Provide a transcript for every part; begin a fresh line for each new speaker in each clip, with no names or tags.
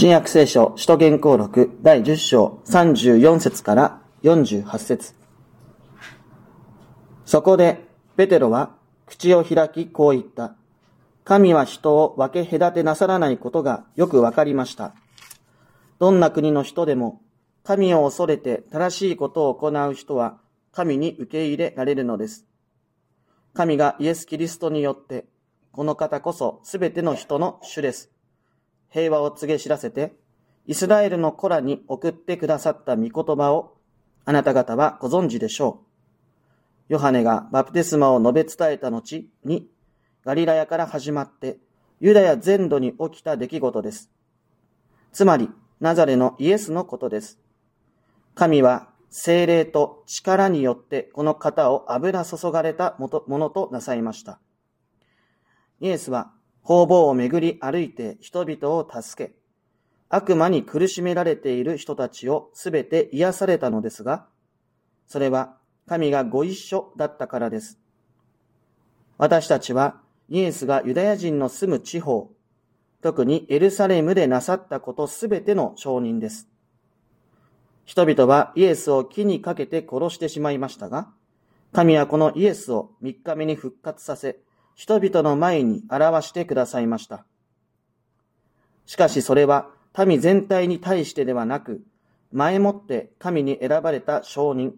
新約聖書、使徒言行録第10章34節から48節そこで、ペテロは口を開きこう言った。神は人を分け隔てなさらないことがよくわかりました。どんな国の人でも、神を恐れて正しいことを行う人は、神に受け入れられるのです。神がイエス・キリストによって、この方こそすべての人の主です。平和を告げ知らせて、イスラエルの子らに送ってくださった御言葉を、あなた方はご存知でしょう。ヨハネがバプテスマを述べ伝えた後に、ガリラヤから始まって、ユダヤ全土に起きた出来事です。つまり、ナザレのイエスのことです。神は精霊と力によってこの方を油注がれたものとなさいました。イエスは方々を巡り歩いて人々を助け、悪魔に苦しめられている人たちをすべて癒されたのですが、それは神がご一緒だったからです。私たちはイエスがユダヤ人の住む地方、特にエルサレムでなさったことすべての証人です。人々はイエスを木にかけて殺してしまいましたが、神はこのイエスを三日目に復活させ、人々の前に表してくださいました。しかしそれは民全体に対してではなく、前もって神に選ばれた証人、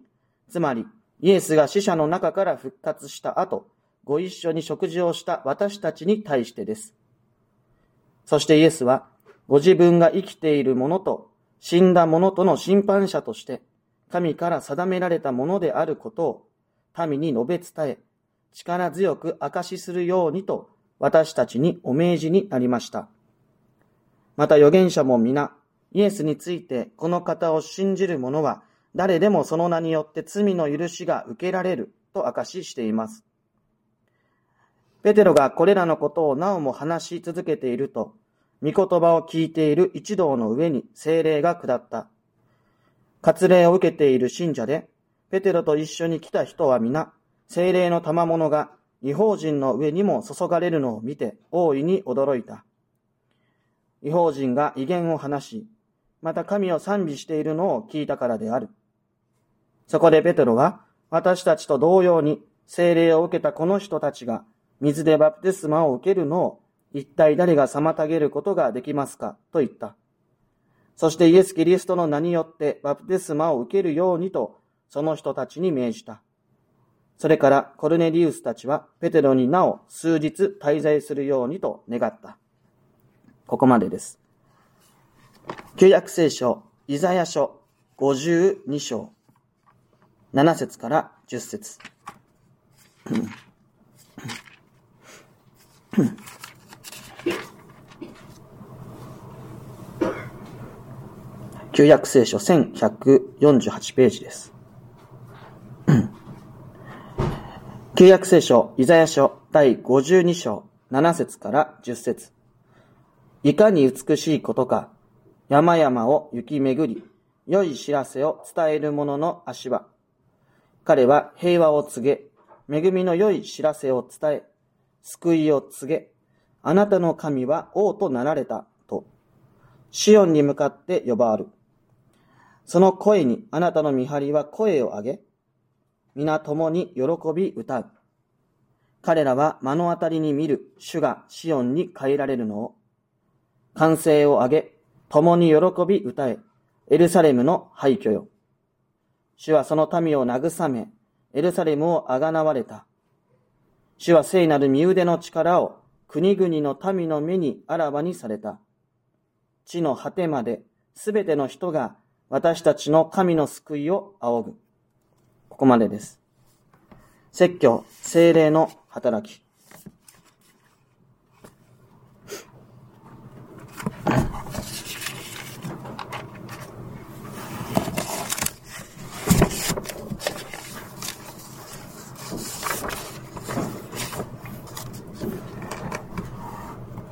つまりイエスが死者の中から復活した後、ご一緒に食事をした私たちに対してです。そしてイエスは、ご自分が生きているものと死んだ者との審判者として、神から定められたものであることを民に述べ伝え、力強く証しするようにと私たちにお命じになりました。また預言者も皆、イエスについてこの方を信じる者は誰でもその名によって罪の許しが受けられると証ししています。ペテロがこれらのことをなおも話し続けていると、御言葉を聞いている一同の上に精霊が下った。割礼を受けている信者で、ペテロと一緒に来た人は皆、精霊の賜物が違法人の上にも注がれるのを見て大いに驚いた。違法人が威厳を話し、また神を賛美しているのを聞いたからである。そこでペテロは、私たちと同様に精霊を受けたこの人たちが水でバプテスマを受けるのを一体誰が妨げることができますか？と言った。そしてイエス・キリストの名によってバプテスマを受けるようにとその人たちに命じた。それからコルネリウスたちはペテロになお数日滞在するようにと願った。ここまでです。旧約聖書、イザヤ書52章、7節から10節旧約聖書1148ページです。旧約聖書、イザヤ書第52章7節から10節いかに美しいことか、山々を行き巡り、良い知らせを伝える者の足は、彼は平和を告げ、恵みの良い知らせを伝え、救いを告げ、あなたの神は王となられた、と、シオンに向かって呼ばわる。その声にあなたの見張りは声を上げ、皆共に喜び歌う。彼らは目の当たりに見る主がシオンに変えられるのを、歓声を上げ、共に喜び歌え、エルサレムの廃墟よ。主はその民を慰め、エルサレムをあがなわれた。主は聖なる身腕の力を国々の民の目にあらわにされた。地の果てまですべての人が私たちの神の救いを仰ぐ。ここまでです。説教、精霊の働き。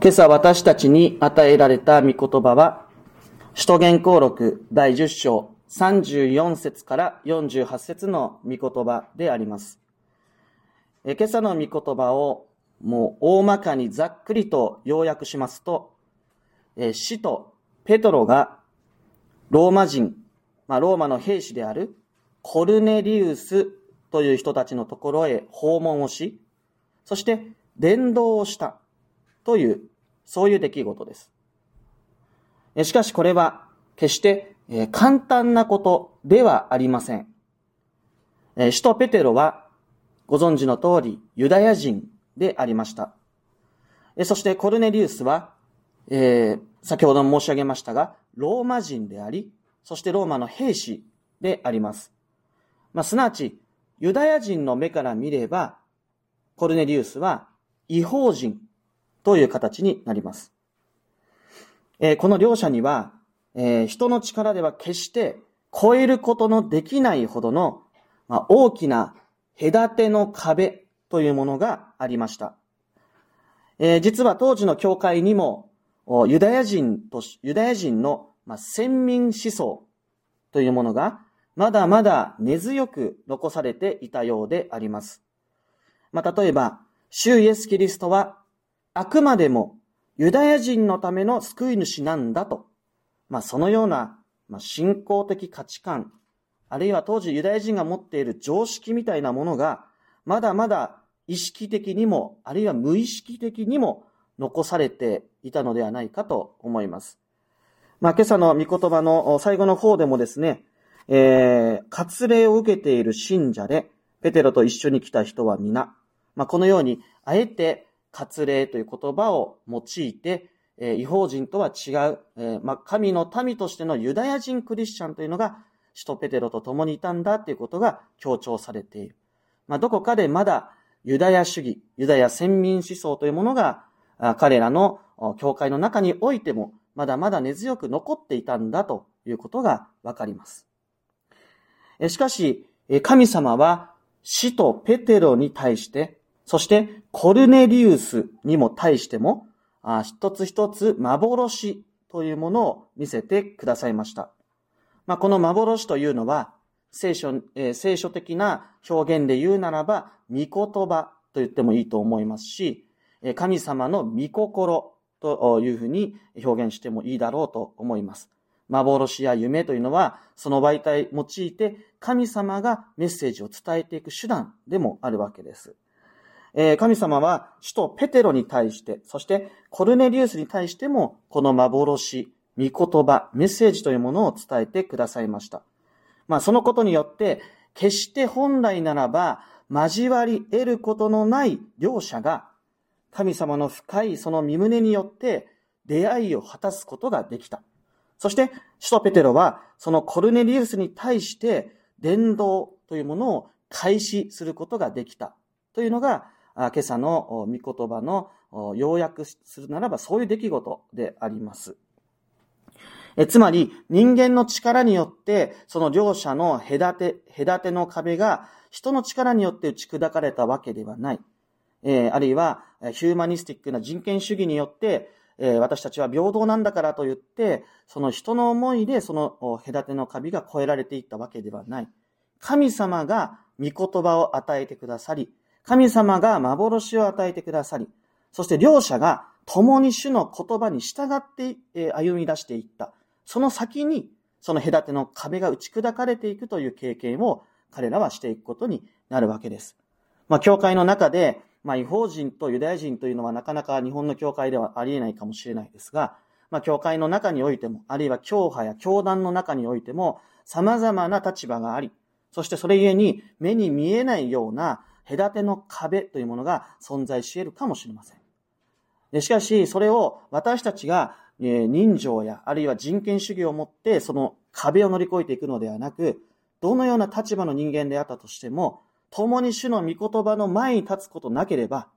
今朝私たちに与えられた御言葉は、使徒言行録第10章34節から48節の御言葉であります。え今朝の御言葉をもう大まかにざっくりと要約しますと、え死とペトロがローマ人、まあ、ローマの兵士であるコルネリウスという人たちのところへ訪問をし、そして伝道をしたという、そういう出来事です。しかしこれは決してえ簡単なことではありません。使徒ペテロはご存知の通りユダヤ人でありました。えそしてコルネリウスは、えー、先ほども申し上げましたが、ローマ人であり、そしてローマの兵士であります。まあ、すなわち、ユダヤ人の目から見れば、コルネリウスは違法人という形になります。えー、この両者には、えー、人の力では決して超えることのできないほどの、まあ、大きな隔ての壁というものがありました。えー、実は当時の教会にも、ユダヤ人と、ユダヤ人の、まあ、先民思想というものが、まだまだ根強く残されていたようであります。まあ、例えば、主イエス・キリストは、あくまでもユダヤ人のための救い主なんだと、まあ、そのような、まあ、信仰的価値観、あるいは当時ユダヤ人が持っている常識みたいなものが、まだまだ意識的にも、あるいは無意識的にも残されていたのではないかと思います。まあ、今朝の御言葉の最後の方でもですね、えー、割礼を受けている信者で、ペテロと一緒に来た人は皆、まあ、このように、あえて割礼という言葉を用いて、えー、違法人とは違う、えー、ま、神の民としてのユダヤ人クリスチャンというのが、使徒ペテロと共にいたんだということが強調されている。まあ、どこかでまだユダヤ主義、ユダヤ先民思想というものが、あ彼らの教会の中においても、まだまだ根強く残っていたんだということがわかります。えしかし、神様は死とペテロに対して、そしてコルネリウスにも対しても、一つ一つ幻というものを見せてくださいました。まあ、この幻というのは、聖書、えー、聖書的な表現で言うならば、御言葉と言ってもいいと思いますし、神様の御心というふうに表現してもいいだろうと思います。幻や夢というのは、その媒体を用いて神様がメッセージを伝えていく手段でもあるわけです。え神様は首都ペテロに対して、そしてコルネリウスに対しても、この幻、御言葉、メッセージというものを伝えてくださいました。まあそのことによって、決して本来ならば交わり得ることのない両者が、神様の深いその身胸によって出会いを果たすことができた。そして、首都ペテロは、そのコルネリウスに対して、伝道というものを開始することができた。というのが、今朝の御言葉の要約するならば、そういう出来事であります。えつまり、人間の力によって、その両者の隔て、隔ての壁が、人の力によって打ち砕かれたわけではない。えー、あるいは、ヒューマニスティックな人権主義によって、え私たちは平等なんだからと言って、その人の思いでその隔てのカビが越えられていったわけではない。神様が御言葉を与えてくださり、神様が幻を与えてくださり、そして両者が共に主の言葉に従って歩み出していった。その先に、その隔ての壁が打ち砕かれていくという経験を彼らはしていくことになるわけです。まあ、教会の中で、まあ、違法人とユダヤ人というのはなかなか日本の教会ではありえないかもしれないですが、まあ、教会の中においても、あるいは教派や教団の中においても、様々な立場があり、そしてそれゆえに目に見えないような隔ての壁というものが存在し得るかもしれません。しかし、それを私たちが人情や、あるいは人権主義を持って、その壁を乗り越えていくのではなく、どのような立場の人間であったとしても、共に主の御言葉の前に立つことなければ、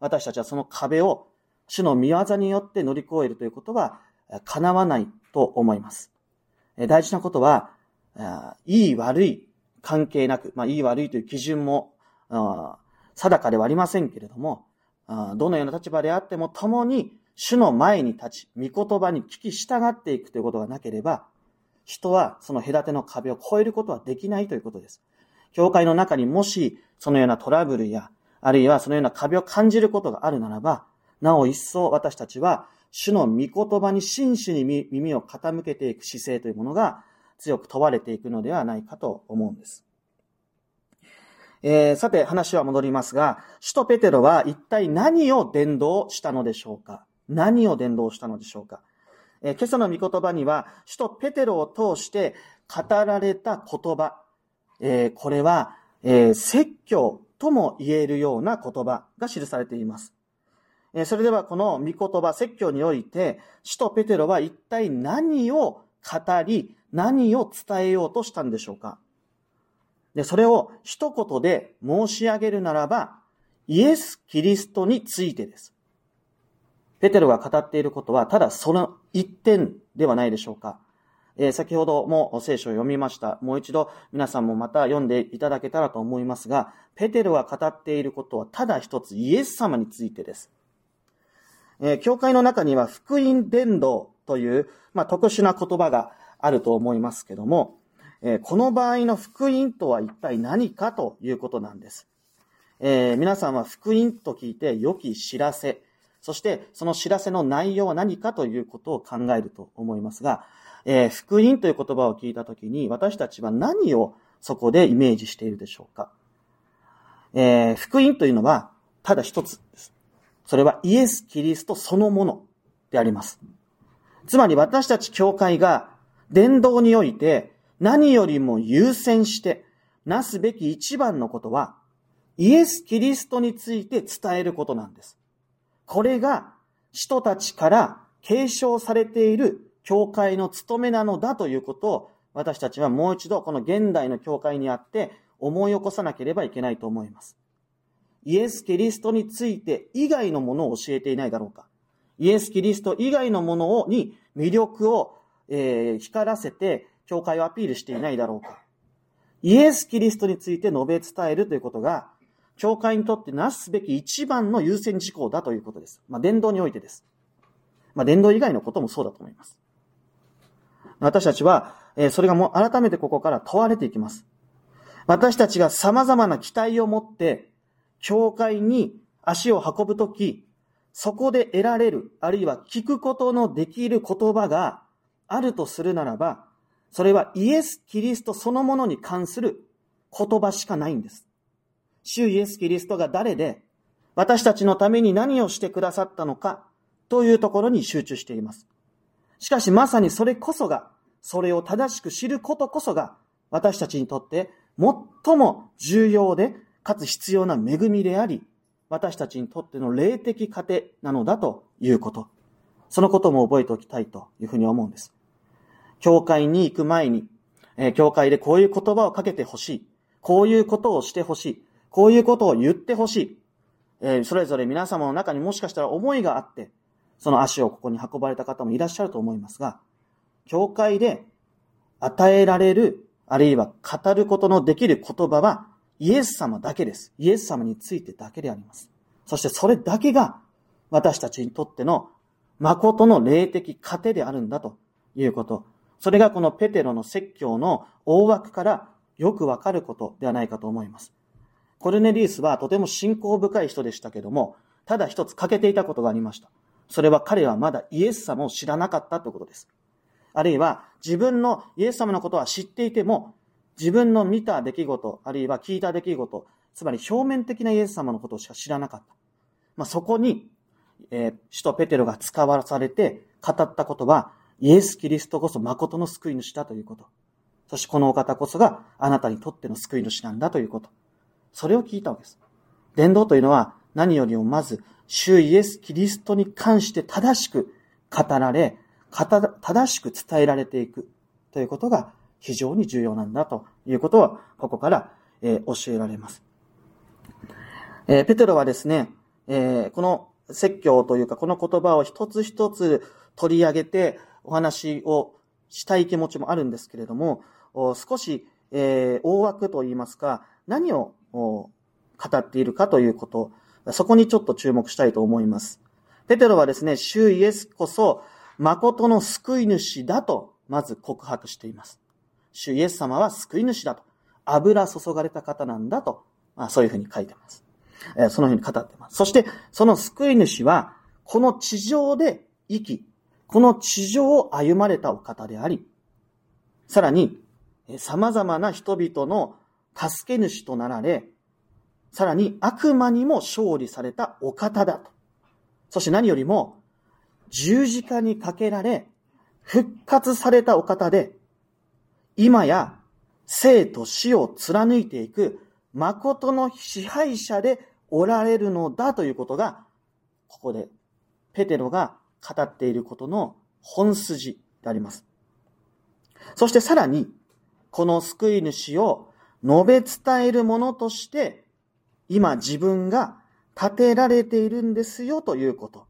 私たちはその壁を主の御業によって乗り越えるということは叶わないと思います。大事なことは、いい悪い関係なく、まあ、いい悪いという基準も定かではありませんけれども、どのような立場であっても共に主の前に立ち、御言葉に聞き従っていくということがなければ、人はその隔ての壁を越えることはできないということです。教会の中にもし、そのようなトラブルや、あるいはそのような壁を感じることがあるならば、なお一層私たちは、主の御言葉に真摯に耳を傾けていく姿勢というものが強く問われていくのではないかと思うんです。えー、さて話は戻りますが、首都ペテロは一体何を伝道したのでしょうか？何を伝道したのでしょうか、えー、今朝の御言葉には、首都ペテロを通して語られた言葉、えー、これは、え説教とも言えるような言葉が記されています。えそれではこの御言葉、説教において、首都ペテロは一体何を語り、何を伝えようとしたんでしょうか？で、それを一言で申し上げるならば、イエス・キリストについてです。ペテロが語っていることは、ただその一点ではないでしょうか。えー、先ほども聖書を読みました。もう一度皆さんもまた読んでいただけたらと思いますが、ペテロが語っていることはただ一つイエス様についてです。えー、教会の中には福音伝道という、まあ、特殊な言葉があると思いますけども、え、この場合の福音とは一体何かということなんです。えー、皆さんは福音と聞いて良き知らせ、そしてその知らせの内容は何かということを考えると思いますが、えー、福音という言葉を聞いたときに私たちは何をそこでイメージしているでしょうか、えー、福音というのはただ一つです。それはイエス・キリストそのものであります。つまり私たち教会が伝道において何よりも優先してなすべき一番のことはイエス・キリストについて伝えることなんです。これが人たちから継承されている教会の務めなのだということを私たちはもう一度この現代の教会にあって思い起こさなければいけないと思います。イエス・キリストについて以外のものを教えていないだろうか。イエス・キリスト以外のものに魅力を、えー、光らせて教会をアピールしていないだろうか。イエス・キリストについて述べ伝えるということが、教会にとってなすべき一番の優先事項だということです。まあ、伝道においてです。まあ、伝道以外のこともそうだと思います。私たちは、えそれがもう改めてここから問われていきます。私たちが様々な期待を持って、教会に足を運ぶとき、そこで得られる、あるいは聞くことのできる言葉があるとするならば、それはイエス・キリストそのものに関する言葉しかないんです。主イエス・キリストが誰で、私たちのために何をしてくださったのかというところに集中しています。しかしまさにそれこそが、それを正しく知ることこそが、私たちにとって最も重要で、かつ必要な恵みであり、私たちにとっての霊的糧なのだということ。そのことも覚えておきたいというふうに思うんです。教会に行く前に、え教会でこういう言葉をかけてほしい。こういうことをしてほしい。こういうことを言ってほしい。えそれぞれ皆様の中にもしかしたら思いがあって、その足をここに運ばれた方もいらっしゃると思いますが、教会で与えられる、あるいは語ることのできる言葉は、イエス様だけです。イエス様についてだけであります。そしてそれだけが私たちにとっての誠の霊的糧であるんだということ。それがこのペテロの説教の大枠からよくわかることではないかと思います。コルネリウスはとても信仰深い人でしたけども、ただ一つ欠けていたことがありました。それは彼はまだイエス様を知らなかったということです。あるいは自分のイエス様のことは知っていても、自分の見た出来事、あるいは聞いた出来事、つまり表面的なイエス様のことしか知らなかった。まあ、そこに、えー、使徒ペテロが使わされて語ったことは、イエス・キリストこそ誠の救い主だということ。そしてこのお方こそがあなたにとっての救い主なんだということ。それを聞いたわけです。伝道というのは何よりもまず主イエス・キリストに関して正しく語られ、正しく伝えられていくということが非常に重要なんだということは、ここから、教えられます。ペテロはですね、この説教というか、この言葉を一つ一つ取り上げてお話をしたい気持ちもあるんですけれども、少し、え大枠といいますか、何を語っているかということ、そこにちょっと注目したいと思います。ペテロはですね、主イエスこそ、誠の救い主だと、まず告白しています。主イエス様は救い主だと。油注がれた方なんだと、まあ、そういうふうに書いてます。えそのように語ってます。そして、その救い主は、この地上で生き、この地上を歩まれたお方であり、さらに、様々な人々の助け主となられ、さらに悪魔にも勝利されたお方だと。そして何よりも、十字架にかけられ、復活されたお方で、今や生と死を貫いていく誠の支配者でおられるのだということが、ここでペテロが語っていることの本筋であります。そしてさらに、この救い主を述べ伝えるものとして、今自分が立てられているんですよということ。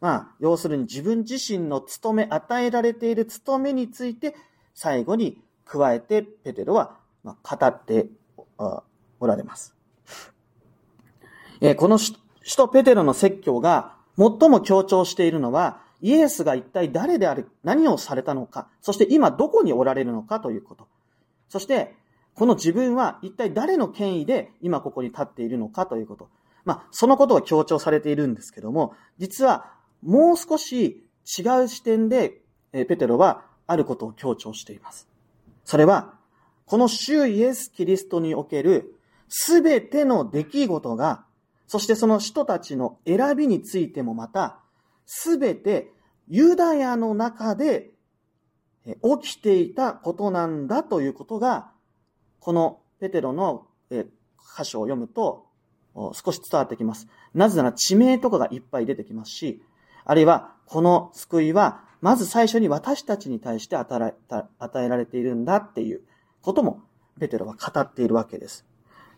まあ、要するに自分自身の務め、与えられている務めについて、最後に加えてペテロは語っておられます。この使徒ペテロの説教が最も強調しているのは、イエスが一体誰である、何をされたのか、そして今どこにおられるのかということ。そして、この自分は一体誰の権威で今ここに立っているのかということ。まあ、そのことが強調されているんですけども、実はもう少し違う視点で、ペテロはあることを強調しています。それは、この主イエス・キリストにおけるすべての出来事が、そしてその人たちの選びについてもまた、すべてユダヤの中で起きていたことなんだということが、このペテロの箇所を読むと少し伝わってきます。なぜなら地名とかがいっぱい出てきますし、あるいはこの救いは、まず最初に私たちに対して与えられているんだっていうこともペテロは語っているわけです。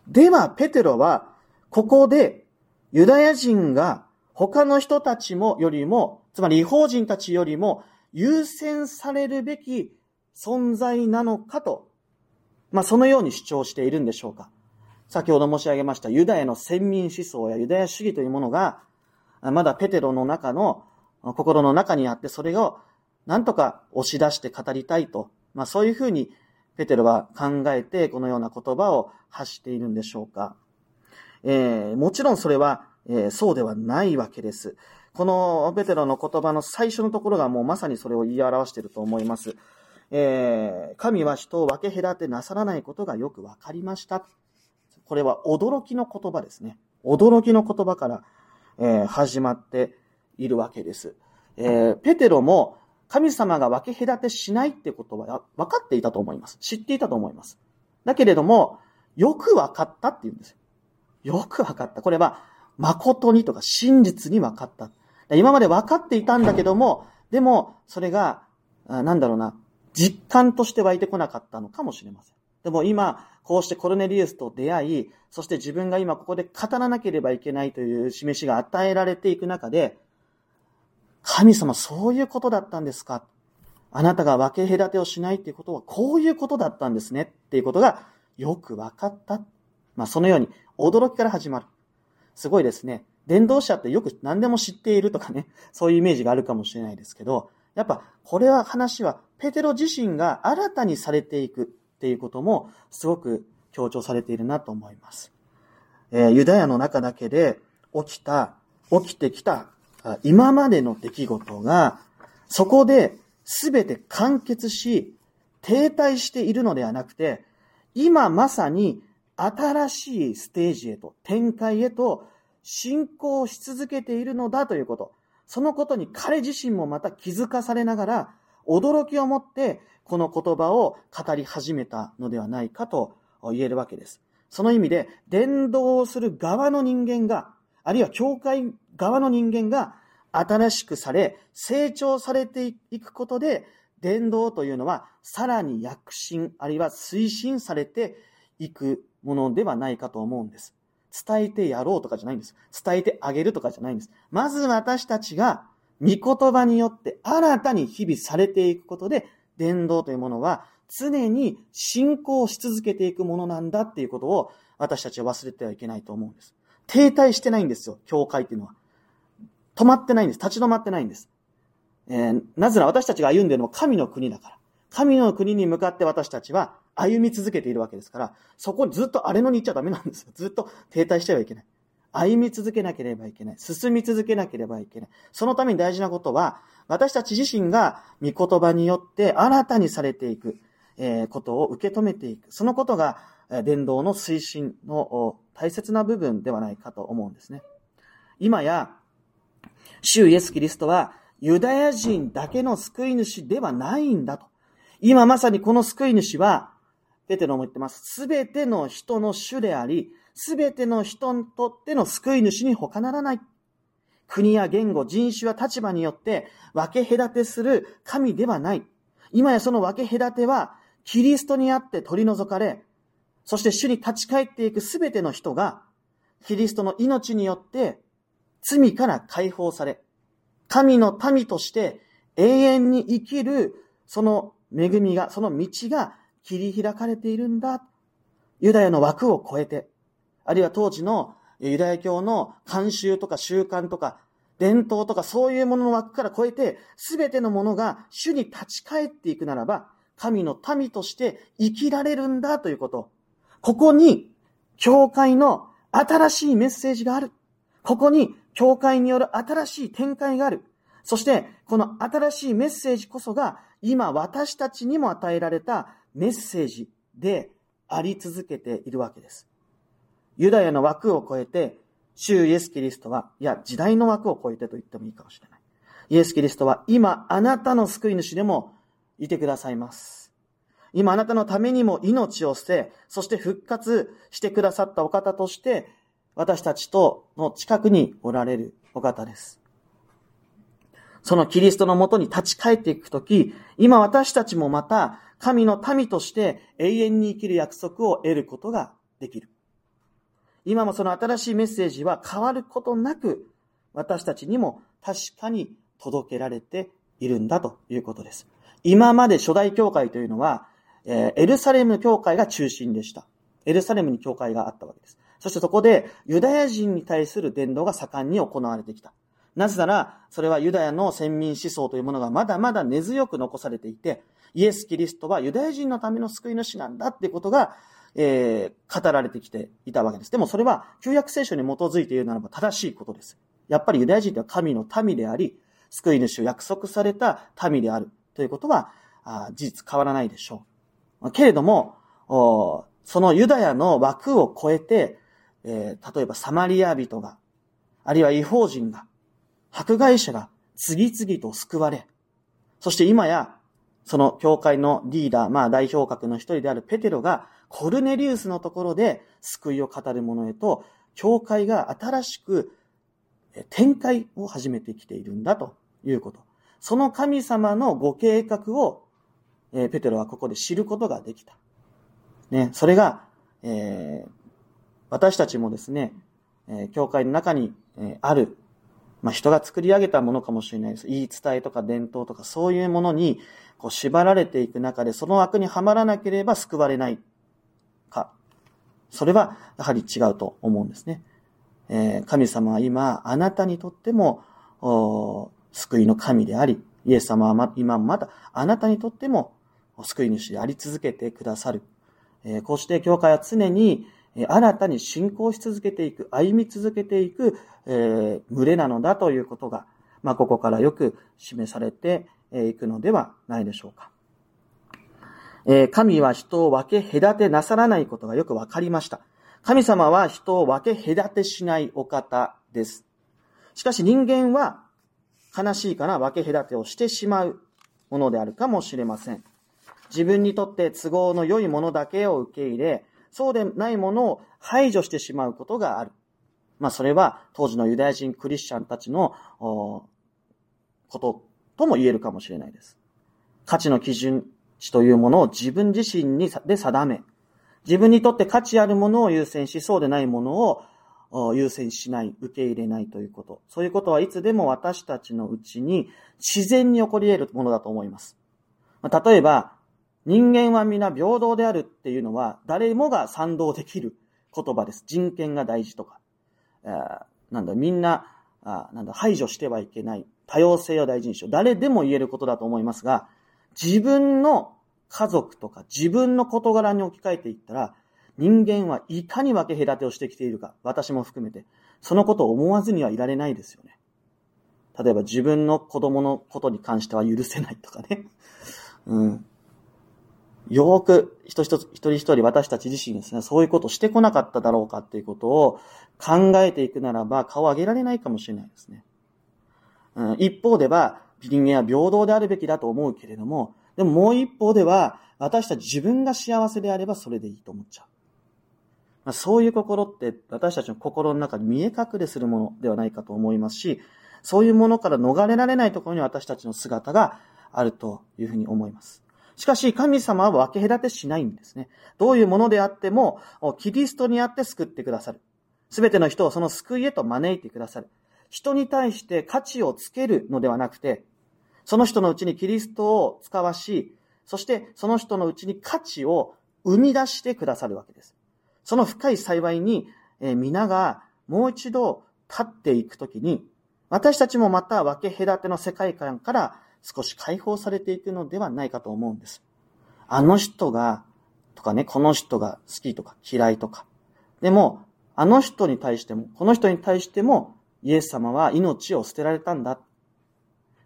では、ペテロは、ここでユダヤ人が他の人たちもよりも、つまり違法人たちよりも優先されるべき存在なのかと、まあそのように主張しているんでしょうか。先ほど申し上げましたユダヤの先民思想やユダヤ主義というものが、まだペテロの中の心の中にあって、それを何とか押し出して語りたいと、まあそういうふうにペテロは考えてこのような言葉を発しているんでしょうか。えー、もちろんそれはえー、そうではないわけです。このペテロの言葉の最初のところがもうまさにそれを言い表していると思います。えー、神は人を分け隔てなさらないことがよくわかりました。これは驚きの言葉ですね。驚きの言葉から、えー、始まっているわけです。えー、ペテロも神様が分け隔てしないってことは分かっていたと思います。知っていたと思います。だけれども、よく分かったって言うんですよ。く分かった。これは誠にとか真実に分かった。今まで分かっていたんだけども、でも、それが、なんだろうな、実感として湧いてこなかったのかもしれません。でも今、こうしてコルネリウスと出会い、そして自分が今ここで語らなければいけないという示しが与えられていく中で、神様そういうことだったんですかあなたが分け隔てをしないっていうことはこういうことだったんですねっていうことがよく分かった。まあそのように驚きから始まる。すごいですね。伝道者ってよく何でも知っているとかね、そういうイメージがあるかもしれないですけど、やっぱこれは話はペテロ自身が新たにされていくっていうこともすごく強調されているなと思います。えー、ユダヤの中だけで起きた、起きてきた今までの出来事がそこで全て完結し停滞しているのではなくて今まさに新しいステージへと、展開へと進行し続けているのだということ。そのことに彼自身もまた気づかされながら、驚きを持ってこの言葉を語り始めたのではないかと言えるわけです。その意味で、伝道をする側の人間が、あるいは教会側の人間が新しくされ、成長されていくことで、伝道というのはさらに躍進、あるいは推進されていくものではないかと思うんです。伝えてやろうとかじゃないんです。伝えてあげるとかじゃないんです。まず私たちが、御言葉によって新たに日々されていくことで、伝道というものは常に進行し続けていくものなんだっていうことを私たちは忘れてはいけないと思うんです。停滞してないんですよ、教会っていうのは。止まってないんです。立ち止まってないんです。えー、なぜなら私たちが歩んでいるのは神の国だから。神の国に向かって私たちは歩み続けているわけですから、そこにずっと荒れのに行っちゃダメなんですよ。ずっと停滞してはいけない。歩み続けなければいけない。進み続けなければいけない。そのために大事なことは、私たち自身が御言葉によって新たにされていく、えことを受け止めていく。そのことが、伝道の推進の大切な部分ではないかと思うんですね。今や、主イエス・キリストはユダヤ人だけの救い主ではないんだと。今まさにこの救い主は、ペテロも言ってます。すべての人の主であり、すべての人にとっての救い主に他ならない。国や言語、人種や立場によって分け隔てする神ではない。今やその分け隔ては、キリストにあって取り除かれ、そして主に立ち返っていくすべての人が、キリストの命によって罪から解放され、神の民として永遠に生きるその恵みが、その道が切り開かれているんだ。ユダヤの枠を超えて、あるいは当時のユダヤ教の慣習とか習慣とか伝統とかそういうものの枠から超えて、すべてのものが主に立ち返っていくならば、神の民として生きられるんだということ。ここに、教会の新しいメッセージがある。ここに、教会による新しい展開がある。そして、この新しいメッセージこそが、今私たちにも与えられたメッセージであり続けているわけです。ユダヤの枠を超えて、主イエス・キリストは、いや、時代の枠を超えてと言ってもいいかもしれない。イエス・キリストは今あなたの救い主でもいてくださいます。今あなたのためにも命を捨て、そして復活してくださったお方として、私たちとの近くにおられるお方です。そのキリストのもとに立ち返っていくとき、今私たちもまた神の民として永遠に生きる約束を得ることができる。今もその新しいメッセージは変わることなく、私たちにも確かに届けられているんだということです。今まで初代教会というのは、えエルサレム教会が中心でした。エルサレムに教会があったわけです。そしてそこでユダヤ人に対する伝道が盛んに行われてきた。なぜなら、それはユダヤの先民思想というものがまだまだ根強く残されていて、イエス・キリストはユダヤ人のための救い主なんだってことが、えー、語られてきていたわけです。でもそれは旧約聖書に基づいているならば正しいことです。やっぱりユダヤ人って神の民であり、救い主を約束された民であるということは、あ事実変わらないでしょう。けれども、そのユダヤの枠を超えて、えー、例えばサマリア人が、あるいは違法人が、迫害者が次々と救われ、そして今や、その教会のリーダー、まあ代表格の一人であるペテロが、コルネリウスのところで救いを語る者へと、教会が新しく展開を始めてきているんだということ。その神様のご計画を、えペテロはここで知ることができた。ね、それが、えー、私たちもですね、え教会の中に、えあるまあ、人が作り上げたものかもしれないです。言い伝えとか伝統とかそういうものにこう縛られていく中でその枠にはまらなければ救われないか。それはやはり違うと思うんですね。えー、神様は今あなたにとっても救いの神であり、イエス様は今まだあなたにとっても救い主であり続けてくださる。えー、こうして教会は常に新たに信仰し続けていく、歩み続けていく、えー、群れなのだということが、まあ、ここからよく示されてえいくのではないでしょうか。え、神は人を分け隔てなさらないことがよくわかりました。神様は人を分け隔てしないお方です。しかし人間は悲しいから分け隔てをしてしまうものであるかもしれません。自分にとって都合の良いものだけを受け入れ、そうでないものを排除してしまうことがある。まあ、それは当時のユダヤ人クリスチャンたちのこととも言えるかもしれないです。価値の基準値というものを自分自身にで定め、自分にとって価値あるものを優先し、そうでないものを優先しない、受け入れないということ。そういうことはいつでも私たちのうちに自然に起こり得るものだと思います。例えば、人間は皆平等であるっていうのは、誰もが賛同できる言葉です。人権が大事とか。なんだ、みんな、なんだ、排除してはいけない。多様性を大事にしよう。誰でも言えることだと思いますが、自分の家族とか自分の事柄に置き換えていったら、人間はいかに分け隔てをしてきているか、私も含めて、そのことを思わずにはいられないですよね。例えば自分の子供のことに関しては許せないとかね。うん。よーく一人一人一人私たち自身ですね、そういうことをしてこなかっただろうかっていうことを考えていくならば顔を上げられないかもしれないですね。うん、一方では人間は平等であるべきだと思うけれども、でももう一方では私たち自分が幸せであればそれでいいと思っちゃう。まあ、そういう心って私たちの心の中に見え隠れするものではないかと思いますし、そういうものから逃れられないところに私たちの姿があるというふうに思います。しかし、神様は分け隔てしないんですね。どういうものであっても、キリストにあって救ってくださる。すべての人をその救いへと招いてくださる。人に対して価値をつけるのではなくて、その人のうちにキリストを使わし、そしてその人のうちに価値を生み出してくださるわけです。その深い幸いに、えー、皆がもう一度立っていくときに、私たちもまた分け隔ての世界観から少し解放されていくのではないかと思うんです。あの人が、とかね、この人が好きとか嫌いとか。でも、あの人に対しても、この人に対しても、イエス様は命を捨てられたんだ。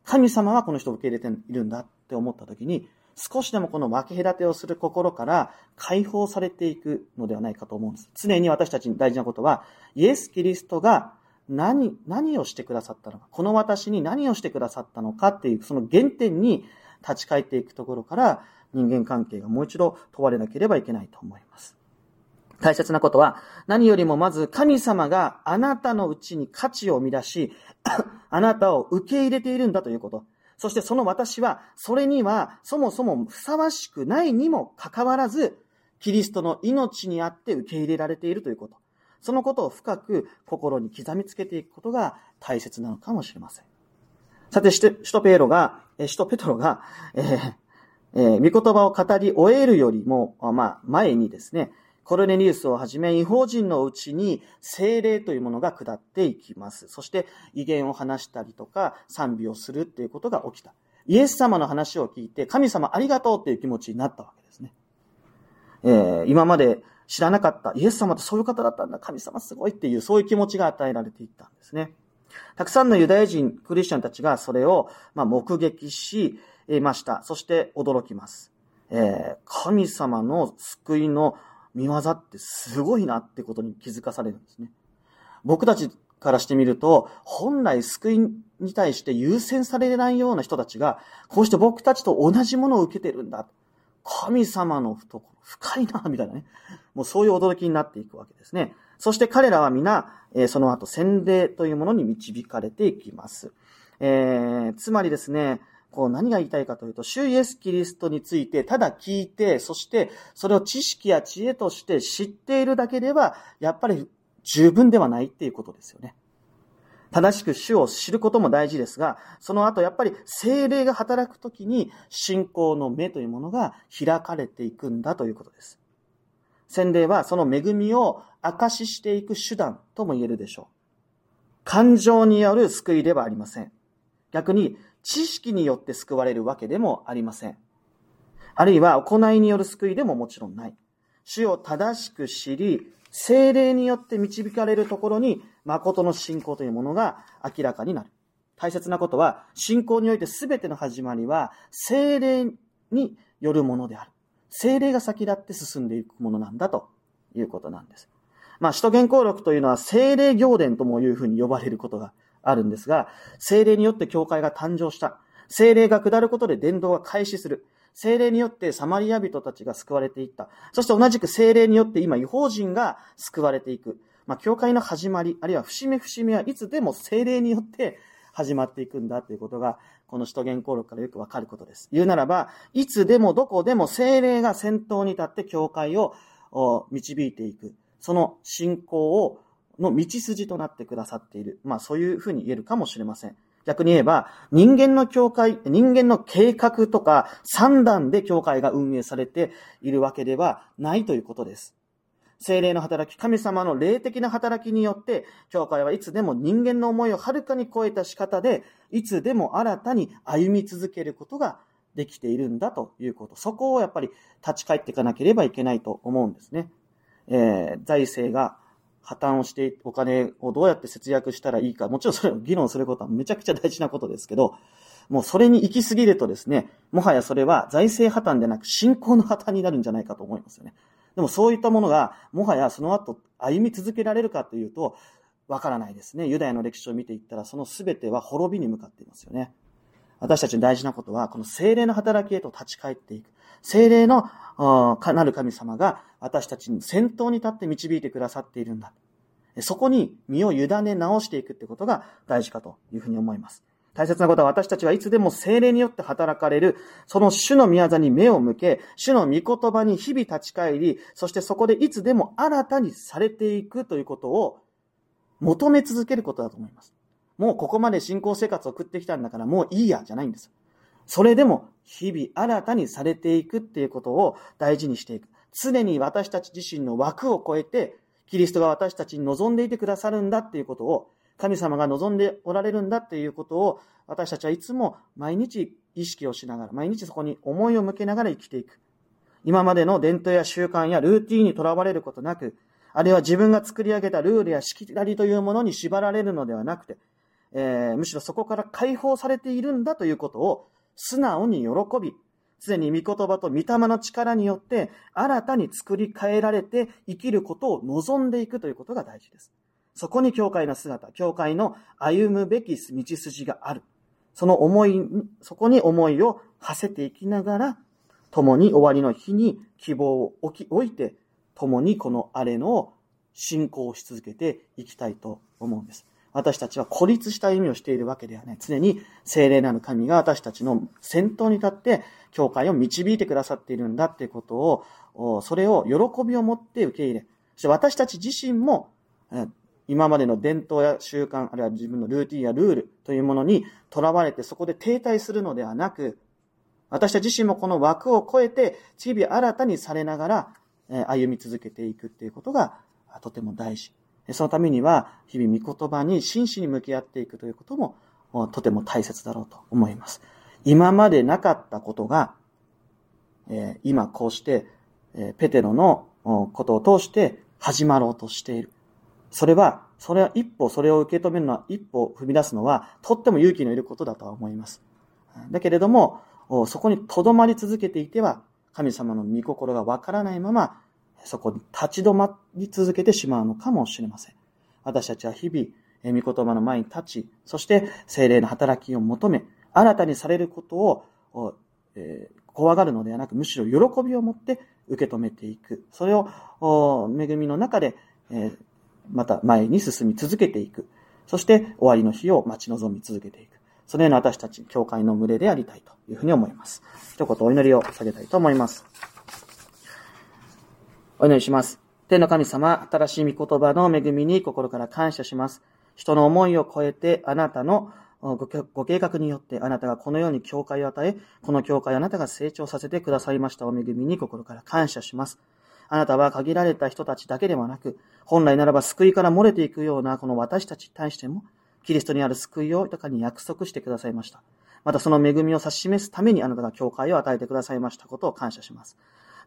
神様はこの人を受け入れているんだって思った時に、少しでもこの分け隔てをする心から解放されていくのではないかと思うんです。常に私たちに大事なことは、イエス・キリストが何、何をしてくださったのか、この私に何をしてくださったのかっていう、その原点に立ち返っていくところから、人間関係がもう一度問われなければいけないと思います。大切なことは、何よりもまず神様があなたのうちに価値を生み出し、あなたを受け入れているんだということ。そしてその私は、それにはそもそもふさわしくないにもかかわらず、キリストの命にあって受け入れられているということ。そのことを深く心に刻みつけていくことが大切なのかもしれません。さて、使徒ペロが、使徒ペトロが、えーえー、御言葉を語り終えるよりも、まあ、前にですね、コルネリウスをはじめ、違法人のうちに精霊というものが下っていきます。そして、威厳を話したりとか、賛美をするっていうことが起きた。イエス様の話を聞いて、神様ありがとうっていう気持ちになったわけですね。えー、今まで知らなかった。イエス様ってそういう方だったんだ。神様すごいっていう、そういう気持ちが与えられていったんですね。たくさんのユダヤ人、クリスチャンたちがそれを、ま、目撃しました。そして驚きます。えー、神様の救いの見業ってすごいなってことに気づかされるんですね。僕たちからしてみると、本来救いに対して優先されないような人たちが、こうして僕たちと同じものを受けてるんだ。神様の懐、深いな、みたいなね。もうそういう驚きになっていくわけですね。そして彼らは皆、え、その後、洗礼というものに導かれていきます。えー、つまりですね、こう何が言いたいかというと、主イエス・キリストについてただ聞いて、そしてそれを知識や知恵として知っているだけでは、やっぱり十分ではないっていうことですよね。正しく主を知ることも大事ですが、その後やっぱり精霊が働くときに信仰の目というものが開かれていくんだということです。洗礼はその恵みを証ししていく手段とも言えるでしょう。感情による救いではありません。逆に知識によって救われるわけでもありません。あるいは行いによる救いでももちろんない。主を正しく知り、精霊によって導かれるところに、誠の信仰というものが明らかになる。大切なことは、信仰において全ての始まりは、精霊によるものである。精霊が先立って進んでいくものなんだということなんです。まあ、使徒原稿録というのは精霊行伝ともいうふうに呼ばれることがあるんですが、精霊によって教会が誕生した。精霊が下ることで伝道が開始する。精霊によってサマリア人たちが救われていった。そして同じく精霊によって今違法人が救われていく。まあ、教会の始まり、あるいは節目節目はいつでも精霊によって始まっていくんだということが、この使徒言行録からよくわかることです。言うならば、いつでもどこでも精霊が先頭に立って教会を導いていく。その信仰を、の道筋となってくださっている。まあそういうふうに言えるかもしれません。逆に言えば、人間の教会、人間の計画とか三段で教会が運営されているわけではないということです。精霊の働き、神様の霊的な働きによって、教会はいつでも人間の思いをはるかに超えた仕方で、いつでも新たに歩み続けることができているんだということ。そこをやっぱり立ち返っていかなければいけないと思うんですね。えー、財政が破綻をしてお金をどうやって節約したらいいか、もちろんそれを議論することはめちゃくちゃ大事なことですけど、もうそれに行き過ぎるとですね、もはやそれは財政破綻でなく信仰の破綻になるんじゃないかと思いますよね。でもそういったものが、もはやその後歩み続けられるかというと、わからないですね。ユダヤの歴史を見ていったら、その全ては滅びに向かっていますよね。私たちに大事なことは、この精霊の働きへと立ち返っていく。精霊の、かなる神様が私たちに先頭に立って導いてくださっているんだ。そこに身を委ね直していくってことが大事かというふうに思います。大切なことは私たちはいつでも精霊によって働かれる、その主の宮座に目を向け、主の御言葉に日々立ち返り、そしてそこでいつでも新たにされていくということを求め続けることだと思います。もうここまで信仰生活を送ってきたんだからもういいや、じゃないんです。それでも日々新たにされていくっていうことを大事にしていく。常に私たち自身の枠を超えて、キリストが私たちに望んでいてくださるんだっていうことを神様が望んでおられるんだっていうことを、私たちはいつも毎日意識をしながら、毎日そこに思いを向けながら生きていく。今までの伝統や習慣やルーティーンにとらわれることなく、あるいは自分が作り上げたルールやしきたりというものに縛られるのではなくて、えー、むしろそこから解放されているんだということを素直に喜び、すでに御言葉と御霊の力によって新たに作り変えられて生きることを望んでいくということが大事です。そこに教会の姿、教会の歩むべき道筋がある。その思い、そこに思いを馳せていきながら、共に終わりの日に希望を置き、置いて、共にこのあれの信仰し続けていきたいと思うんです。私たちは孤立した意味をしているわけではない。常に精霊なる神が私たちの先頭に立って、教会を導いてくださっているんだっていうことを、それを喜びを持って受け入れ、そして私たち自身も、今までの伝統や習慣、あるいは自分のルーティンやルールというものに囚われてそこで停滞するのではなく、私たち自身もこの枠を超えて、日々新たにされながら、歩み続けていくっていうことがとても大事。そのためには、日々御言葉に真摯に向き合っていくということも、とても大切だろうと思います。今までなかったことが、今こうして、ペテロのことを通して始まろうとしている。それは、それは一歩、それを受け止めるのは、一歩踏み出すのは、とっても勇気のいることだとは思います。だけれども、そこに留まり続けていては、神様の御心がわからないまま、そこに立ち止まり続けてしまうのかもしれません。私たちは日々、御言葉の前に立ち、そして精霊の働きを求め、新たにされることを、えー、怖がるのではなく、むしろ喜びを持って受け止めていく。それを、恵みの中で、えーまた前に進み続けていく。そして終わりの日を待ち望み続けていく。そのような私たち、教会の群れでありたいというふうに思います。一言お祈りを下げたいと思います。お祈りします。天の神様、新しい御言葉の恵みに心から感謝します。人の思いを超えてあなたのご計画によってあなたがこのように教会を与え、この教会をあなたが成長させてくださいましたお恵みに心から感謝します。あなたは限られた人たちだけではなく、本来ならば救いから漏れていくようなこの私たちに対しても、キリストにある救いを豊かに約束してくださいました。またその恵みを指し示すためにあなたが教会を与えてくださいましたことを感謝します。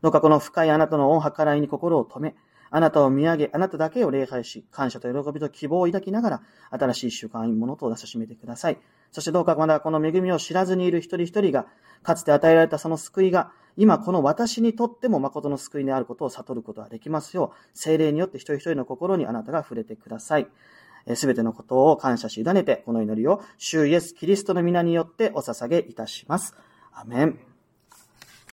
どうかこの深いあなたの恩計らいに心を止め、あなたを見上げ、あなただけを礼拝し、感謝と喜びと希望を抱きながら、新しい習慣にものと出し始めてください。そしてどうかまだこの恵みを知らずにいる一人一人が、かつて与えられたその救いが、今この私にとっても誠の救いであることを悟ることができますよう、精霊によって一人一人の心にあなたが触れてください。すべてのことを感謝し委ねて、この祈りを、主イエス・キリストの皆によってお捧げいたします。アメン。